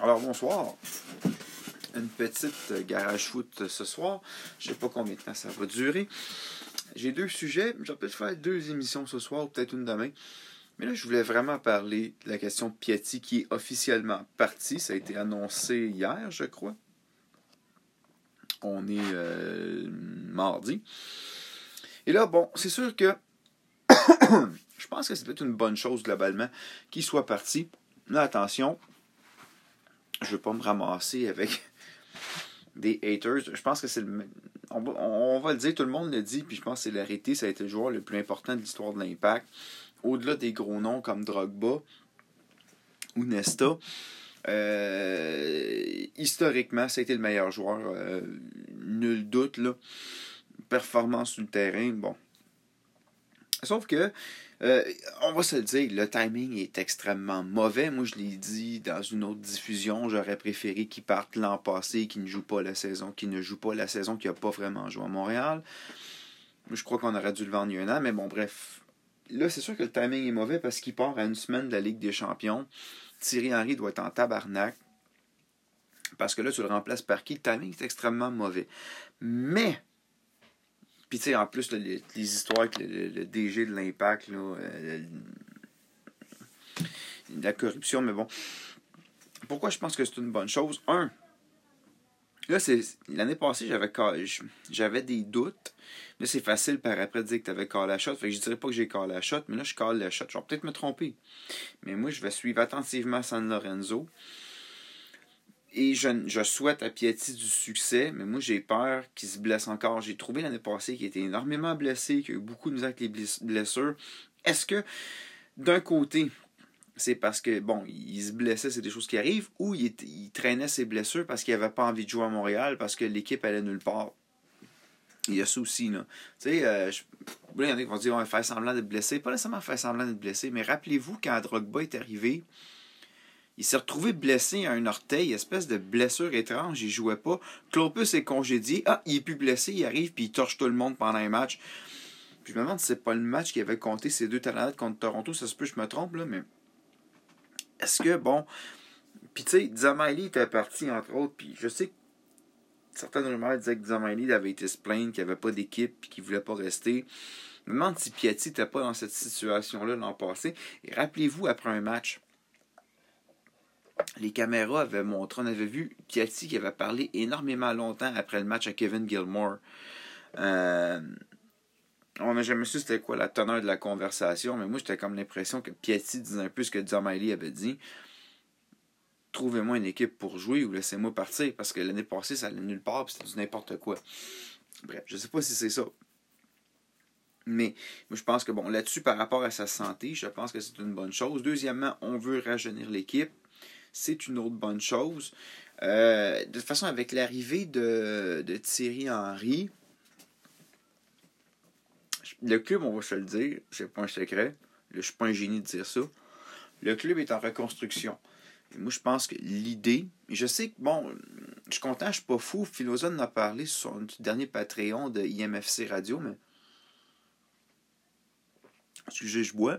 Alors bonsoir. Une petite garage foot ce soir. Je sais pas combien de temps ça va durer. J'ai deux sujets. Je vais peut-être faire deux émissions ce soir ou peut-être une demain. Mais là, je voulais vraiment parler de la question de Piatti qui est officiellement parti. Ça a été annoncé hier, je crois. On est euh, mardi. Et là, bon, c'est sûr que je pense que c'est peut-être une bonne chose globalement qu'il soit parti. Mais attention, je veux pas me ramasser avec des haters. Je pense que c'est le. On va, le dire, tout le monde le dit, puis je pense que c'est l'arrêté, ça a été le joueur le plus important de l'histoire de l'impact. Au-delà des gros noms comme Drogba ou Nesta. Euh, historiquement, ça a été le meilleur joueur. Euh, nul doute, là. Performance sur le terrain, bon. Sauf que euh, on va se le dire, le timing est extrêmement mauvais. Moi, je l'ai dit dans une autre diffusion, j'aurais préféré qu'il parte l'an passé, qu'il ne joue pas la saison, qu'il ne joue pas la saison, qu'il n'a pas vraiment joué à Montréal. Je crois qu'on aurait dû le vendre il y a un an, mais bon, bref. Là, c'est sûr que le timing est mauvais parce qu'il part à une semaine de la Ligue des Champions. Thierry Henry doit être en tabarnak. Parce que là, tu le remplaces par qui? Le timing est extrêmement mauvais. Mais, puis, tu sais, en plus, les, histoires avec le, DG de l'Impact, euh, la corruption, mais bon. Pourquoi je pense que c'est une bonne chose? Un, là, c'est l'année passée, j'avais j'avais des doutes. Là, c'est facile par après de dire que tu avais callé la shot. Fait que je dirais pas que j'ai callé la shot, mais là, je call la shot. Je vais peut-être me tromper. Mais moi, je vais suivre attentivement San Lorenzo. Et je, souhaite à Piatti du succès, mais moi j'ai peur qu'il se blesse encore. J'ai trouvé l'année passée qu'il était énormément blessé, qu'il a eu beaucoup de misère avec les blessures. Est-ce que d'un côté, c'est parce que, bon, il se blessait, c'est des choses qui arrivent, ou il, traînait ses blessures parce qu'il n'avait pas envie de jouer à Montréal, parce que l'équipe allait nulle part? Il y a ça aussi, là. Tu sais, euh, il y en a qui vont dire, on va faire semblant d'être blessé. Pas nécessairement faire semblant d'être blessé, mais rappelez-vous, quand Drogba est arrivé, il s'est retrouvé blessé à un orteil, espèce de blessure étrange, il jouait pas. Clopus est congédié. Ah, il est plus blessé, il arrive puis il torche tout le monde pendant un match. Puis je me demande si c'est pas le match qui avait compté ces deux talents contre Toronto, ça se peut, je me trompe là, mais est-ce que bon. Puis tu sais, Zamaili était parti entre autres, puis je sais que certaines rumeurs disaient que Zamaili avait été se plaindre, qu'il n'y avait pas d'équipe, puis qu'il voulait pas rester. Je me demande si Piatti n'était pas dans cette situation-là l'an passé. Et rappelez-vous, après un match, les caméras avaient montré, on avait vu Piatti qui avait parlé énormément longtemps après le match à Kevin Gilmore. Euh, on n'a jamais su c'était quoi la teneur de la conversation, mais moi j'étais comme l'impression que Piatti disait un peu ce que Zamali avait dit. Trouvez-moi une équipe pour jouer ou laissez-moi partir parce que l'année passée ça allait nulle part c'était n'importe quoi. Bref, je sais pas si c'est ça. Mais moi, je pense que bon, là-dessus, par rapport à sa santé, je pense que c'est une bonne chose. Deuxièmement, on veut rajeunir l'équipe c'est une autre bonne chose. de euh, de toute façon, avec l'arrivée de, de, Thierry Henry, le club, on va se le dire, c'est pas un secret, je suis pas un génie de dire ça, le club est en reconstruction. moi, je pense que l'idée, je sais que, bon, je suis content, je suis pas fou, Philosophe en a parlé sur son dernier Patreon de IMFC Radio, mais. Excusez, je bois,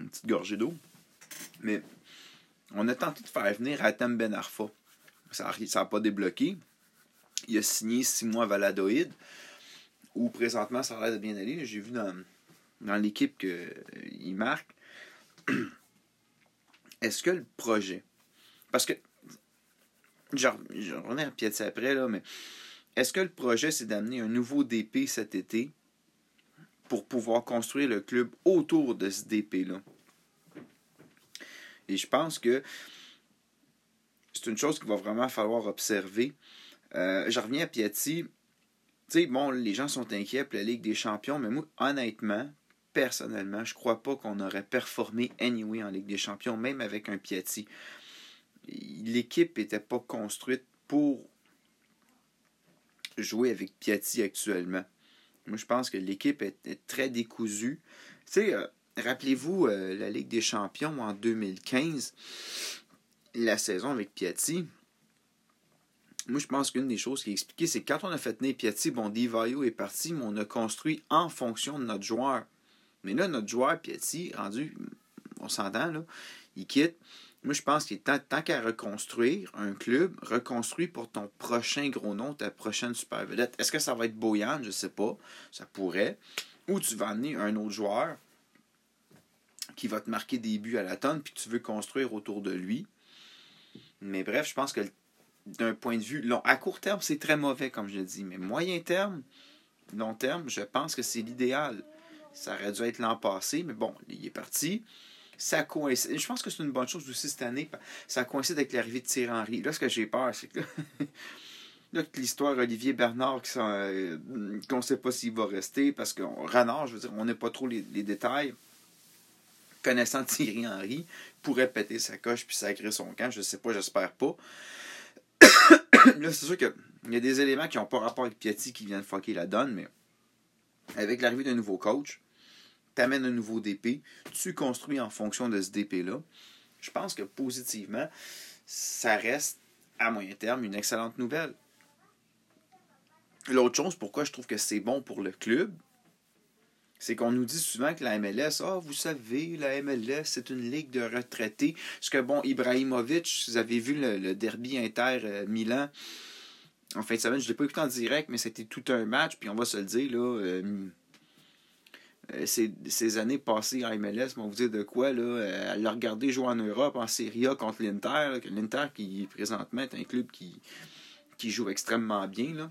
une petite gorgée d'eau. Mais on a tenté de faire venir Atem Ben Arfa. Ça n'a pas débloqué. Il a signé six mois Valadoïde, où présentement ça a l'air de bien aller. J'ai vu dans, dans l'équipe qu'il euh, marque. Est-ce que le projet. Parce que. Je, reviens à Piatti après, là, mais. Est-ce que le projet, c'est d'amener un nouveau DP cet été pour pouvoir construire le club autour de ce DP-là? Et je pense que c'est une chose qu'il va vraiment falloir observer. Euh, je reviens à Piatti. Tu sais, bon, les gens sont inquiets pour la Ligue des Champions, mais moi, honnêtement, personnellement, je crois pas qu'on aurait performé anyway en Ligue des Champions, même avec un Piatti. L'équipe n'était pas construite pour jouer avec Piatti actuellement. Moi, je pense que l'équipe est, très décousue. Tu sais, euh, Rappelez-vous euh, la Ligue des Champions en 2015, la saison avec Piatti. Moi, je pense qu'une des choses qui est expliquée, c'est que quand on a fait tenir Piatti, bon, Divayo est parti, mais on a construit en fonction de notre joueur. Mais là, notre joueur, Piatti, rendu, on s'entend, là, il quitte. moi, je pense qu'il est tant qu'à reconstruire un club, reconstruit pour ton prochain gros nom, ta prochaine super vedette. Est-ce que ça va être Boyan? Je ne sais pas. Ça pourrait. Ou tu vas amener un autre joueur qui va te marquer des buts à la tonne, puis tu veux construire autour de lui. Mais bref, je pense que d'un point de vue long, à court terme, c'est très mauvais, comme je l'ai dit. Mais moyen terme, long terme, je pense que c'est l'idéal. Ça aurait dû être l'an passé, mais bon, il est parti. Ça coïncide. Je pense que c'est une bonne chose aussi cette année. Ça coïncide avec l'arrivée de Thierry Henry. Là, ce que j'ai peur, c'est que. Là, l'histoire Olivier Bernard, euh, qu'on ne sait pas s'il va rester, parce que Renard, je veux dire, on n'a pas trop les, détails. Connaissant Thierry Henry, pourrait péter sa coche puis sacrer son camp. Je ne sais pas, j'espère pas. là, c'est sûr qu'il y a des éléments qui n'ont pas rapport avec Piatti qui viennent fucker la donne, mais avec l'arrivée d'un nouveau coach, tu amènes un nouveau DP, tu construis en fonction de ce DP-là. Je pense que positivement, ça reste à moyen terme une excellente nouvelle. L'autre chose, pourquoi je trouve que c'est bon pour le club, c'est qu'on nous dit souvent que la MLS, ah, vous savez, la MLS, c'est une ligue de retraités. Parce que, bon, Ibrahimovic, vous avez vu le, derby Inter-Milan. En fin de semaine, je ne l'ai pas écouté en direct, mais c'était tout un match. Puis on va se le dire, là, euh, euh, ces, années passées en MLS, on vous dire de quoi, là, euh, à le regarder jouer en Europe, en Serie A contre l'Inter, l'Inter qui présentement est un club qui, qui joue extrêmement bien, là.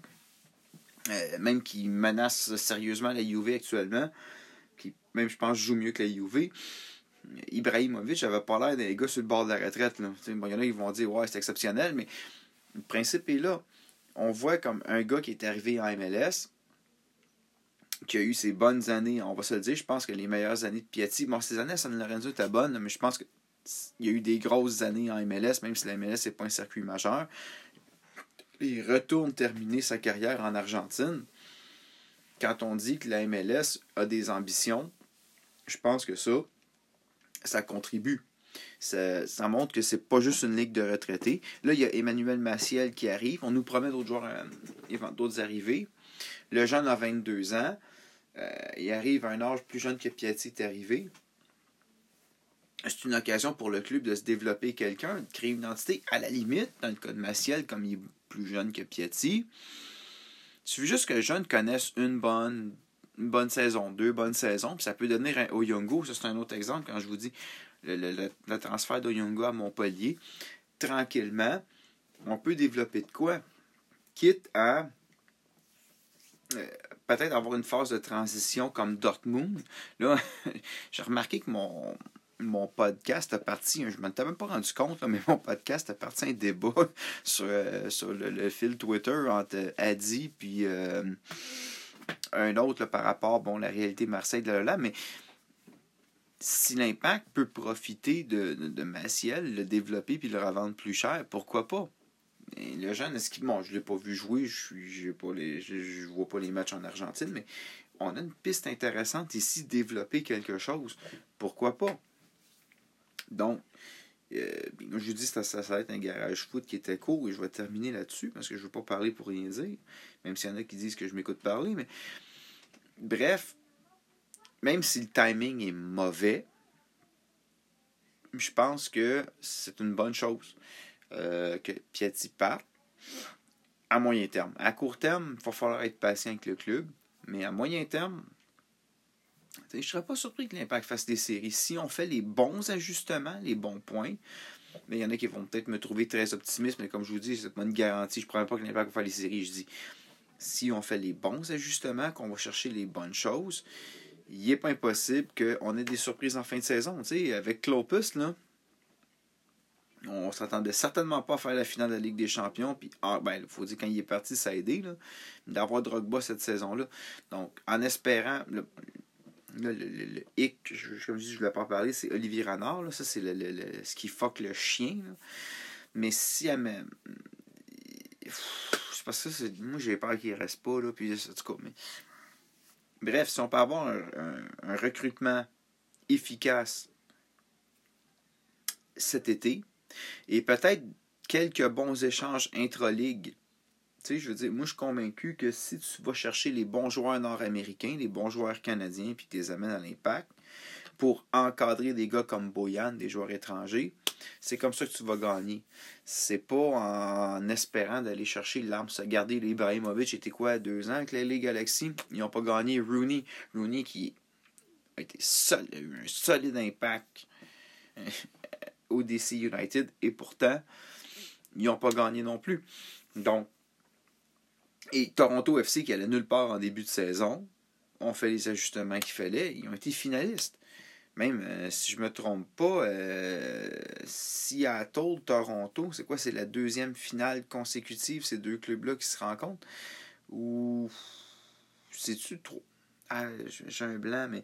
Euh, même qui menace sérieusement la Juve actuellement, qui même je pense joue mieux que la Juve. Ibrahimovic j'avais pas l'air d'un gars sur le bord de la retraite. Là. Bon, il y en a qui vont dire ouais c'est exceptionnel, mais le principe est là. On voit comme un gars qui est arrivé en MLS, qui a eu ses bonnes années, on va se le dire, je pense que les meilleures années de Piatti, bon, ces années à San Lorenzo étaient bonnes, mais je pense qu'il y a eu des grosses années en MLS, même si la MLS n'est pas un circuit majeur. Il retourne terminer sa carrière en Argentine. Quand on dit que la MLS a des ambitions, je pense que ça, ça contribue. Ça, montre que c'est pas juste une ligue de retraités. Là, il y a Emmanuel Maciel qui arrive. On nous promet d'autres joueurs, euh, d'autres arrivées. Le jeune a 22 ans. Euh, il arrive à un âge plus jeune que Piatti est arrivé. C'est une occasion pour le club de se développer quelqu'un, de créer une identité. À la limite, dans le cas de Maciel, comme il plus jeune que Piatti, il suffit juste que le jeune connaisse une bonne, une bonne saison, deux bonnes saisons, puis ça peut devenir un Oyongo. Ça, c'est un autre exemple quand je vous dis le, transfert d'Oyongo à Montpellier. Tranquillement, on peut développer de quoi? Quitte à euh, peut-être avoir une phase de transition comme Dortmund. Là, j'ai remarqué que mon, mon podcast a parti, je ne m'en étais même pas rendu compte, mais mon podcast a parti un débat sur, euh, le, fil Twitter entre Adi puis euh, un autre par rapport bon la réalité Marseille de là, mais si l'impact peut profiter de, de, Maciel, le développer puis le revendre plus cher, pourquoi pas? le jeune, est-ce qu'il. Bon, je ne l'ai pas vu jouer, je ne vois pas les matchs en Argentine, mais on a une piste intéressante ici, développer quelque chose. Pourquoi pas? Donc, euh, je vous dis, ça, ça, va être un garage foot qui était court et je vais terminer là-dessus parce que je ne veux pas parler pour rien dire, même s'il y en a qui disent que je m'écoute parler. Mais bref, même si le timing est mauvais, je pense que c'est une bonne chose euh, que Piatti parte à moyen terme. À court terme, il va falloir être patient avec le club, mais à moyen terme, je ne serais pas surpris que l'Impact fasse des séries. Si on fait les bons ajustements, les bons points, mais il y en a qui vont peut-être me trouver très optimiste, mais comme je vous dis, c'est pas une garantie. Je ne prends pas que l'Impact va faire les séries. Je dis, si on fait les bons ajustements, qu'on va chercher les bonnes choses, il n'est pas impossible qu'on ait des surprises en fin de saison. avec Clopus, là, on s'attendait certainement pas à faire la finale de la Ligue des Champions. Puis, ah, ben, il faut dire, quand il est parti, ça a aidé d'avoir Drogba cette saison-là. Donc, en espérant, le, hic, comme je dis, je ne voulais pas parler, c'est Olivier Renard. Ça, c'est le, ce qui fuck le chien. Mais si elle même. C'est parce que moi, j'ai peur qu'il reste pas. Là, puis, en mais... Bref, si on peut avoir un recrutement efficace cet été, et peut-être quelques bons échanges intra-ligues. Sais, je veux dire, moi, je suis convaincu que si tu vas chercher les bons joueurs nord-américains, les bons joueurs canadiens, puis tu les amènes à l'impact, pour encadrer des gars comme Boyan, des joueurs étrangers. C'est comme ça que tu vas gagner. C'est pas en espérant d'aller chercher l'arme. Regardez, l'Ibrahimovic était quoi, deux ans avec les Galaxy? Ils n'ont pas gagné Rooney. Rooney qui a été a eu un solide impact euh, au DC United et pourtant, ils n'ont pas gagné non plus. Donc, et Toronto FC qui allait nulle part en début de saison, ont fait les ajustements qu'il fallait, ils ont été finalistes. Même euh, si je me trompe pas, euh, Seattle, Toronto, c'est quoi? C'est la deuxième finale consécutive, ces deux clubs-là qui se rencontrent? Ou c'est-tu trop? Ah, j'ai un blanc, mais.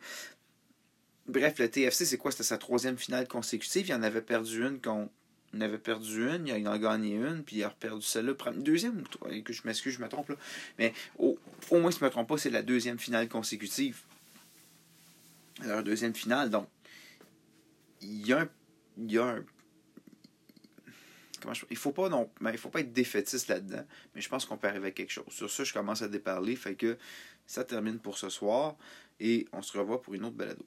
Bref, le TFC, c'est quoi? C'était sa troisième finale consécutive. Il en avait perdu une contre il avait perdu une, il en a gagné une, puis il a perdu celle-là. Deuxième, que je m'excuse, je me trompe là. Mais au, moins, si je ne me trompe pas, c'est la deuxième finale consécutive. Leur deuxième finale, donc. Il y a un. Il y a un il faut pas non ben, il faut pas être défaitiste là-dedans mais je pense qu'on peut arriver à quelque chose sur ça je commence à déparler fait que ça termine pour ce soir et on se revoit pour une autre balado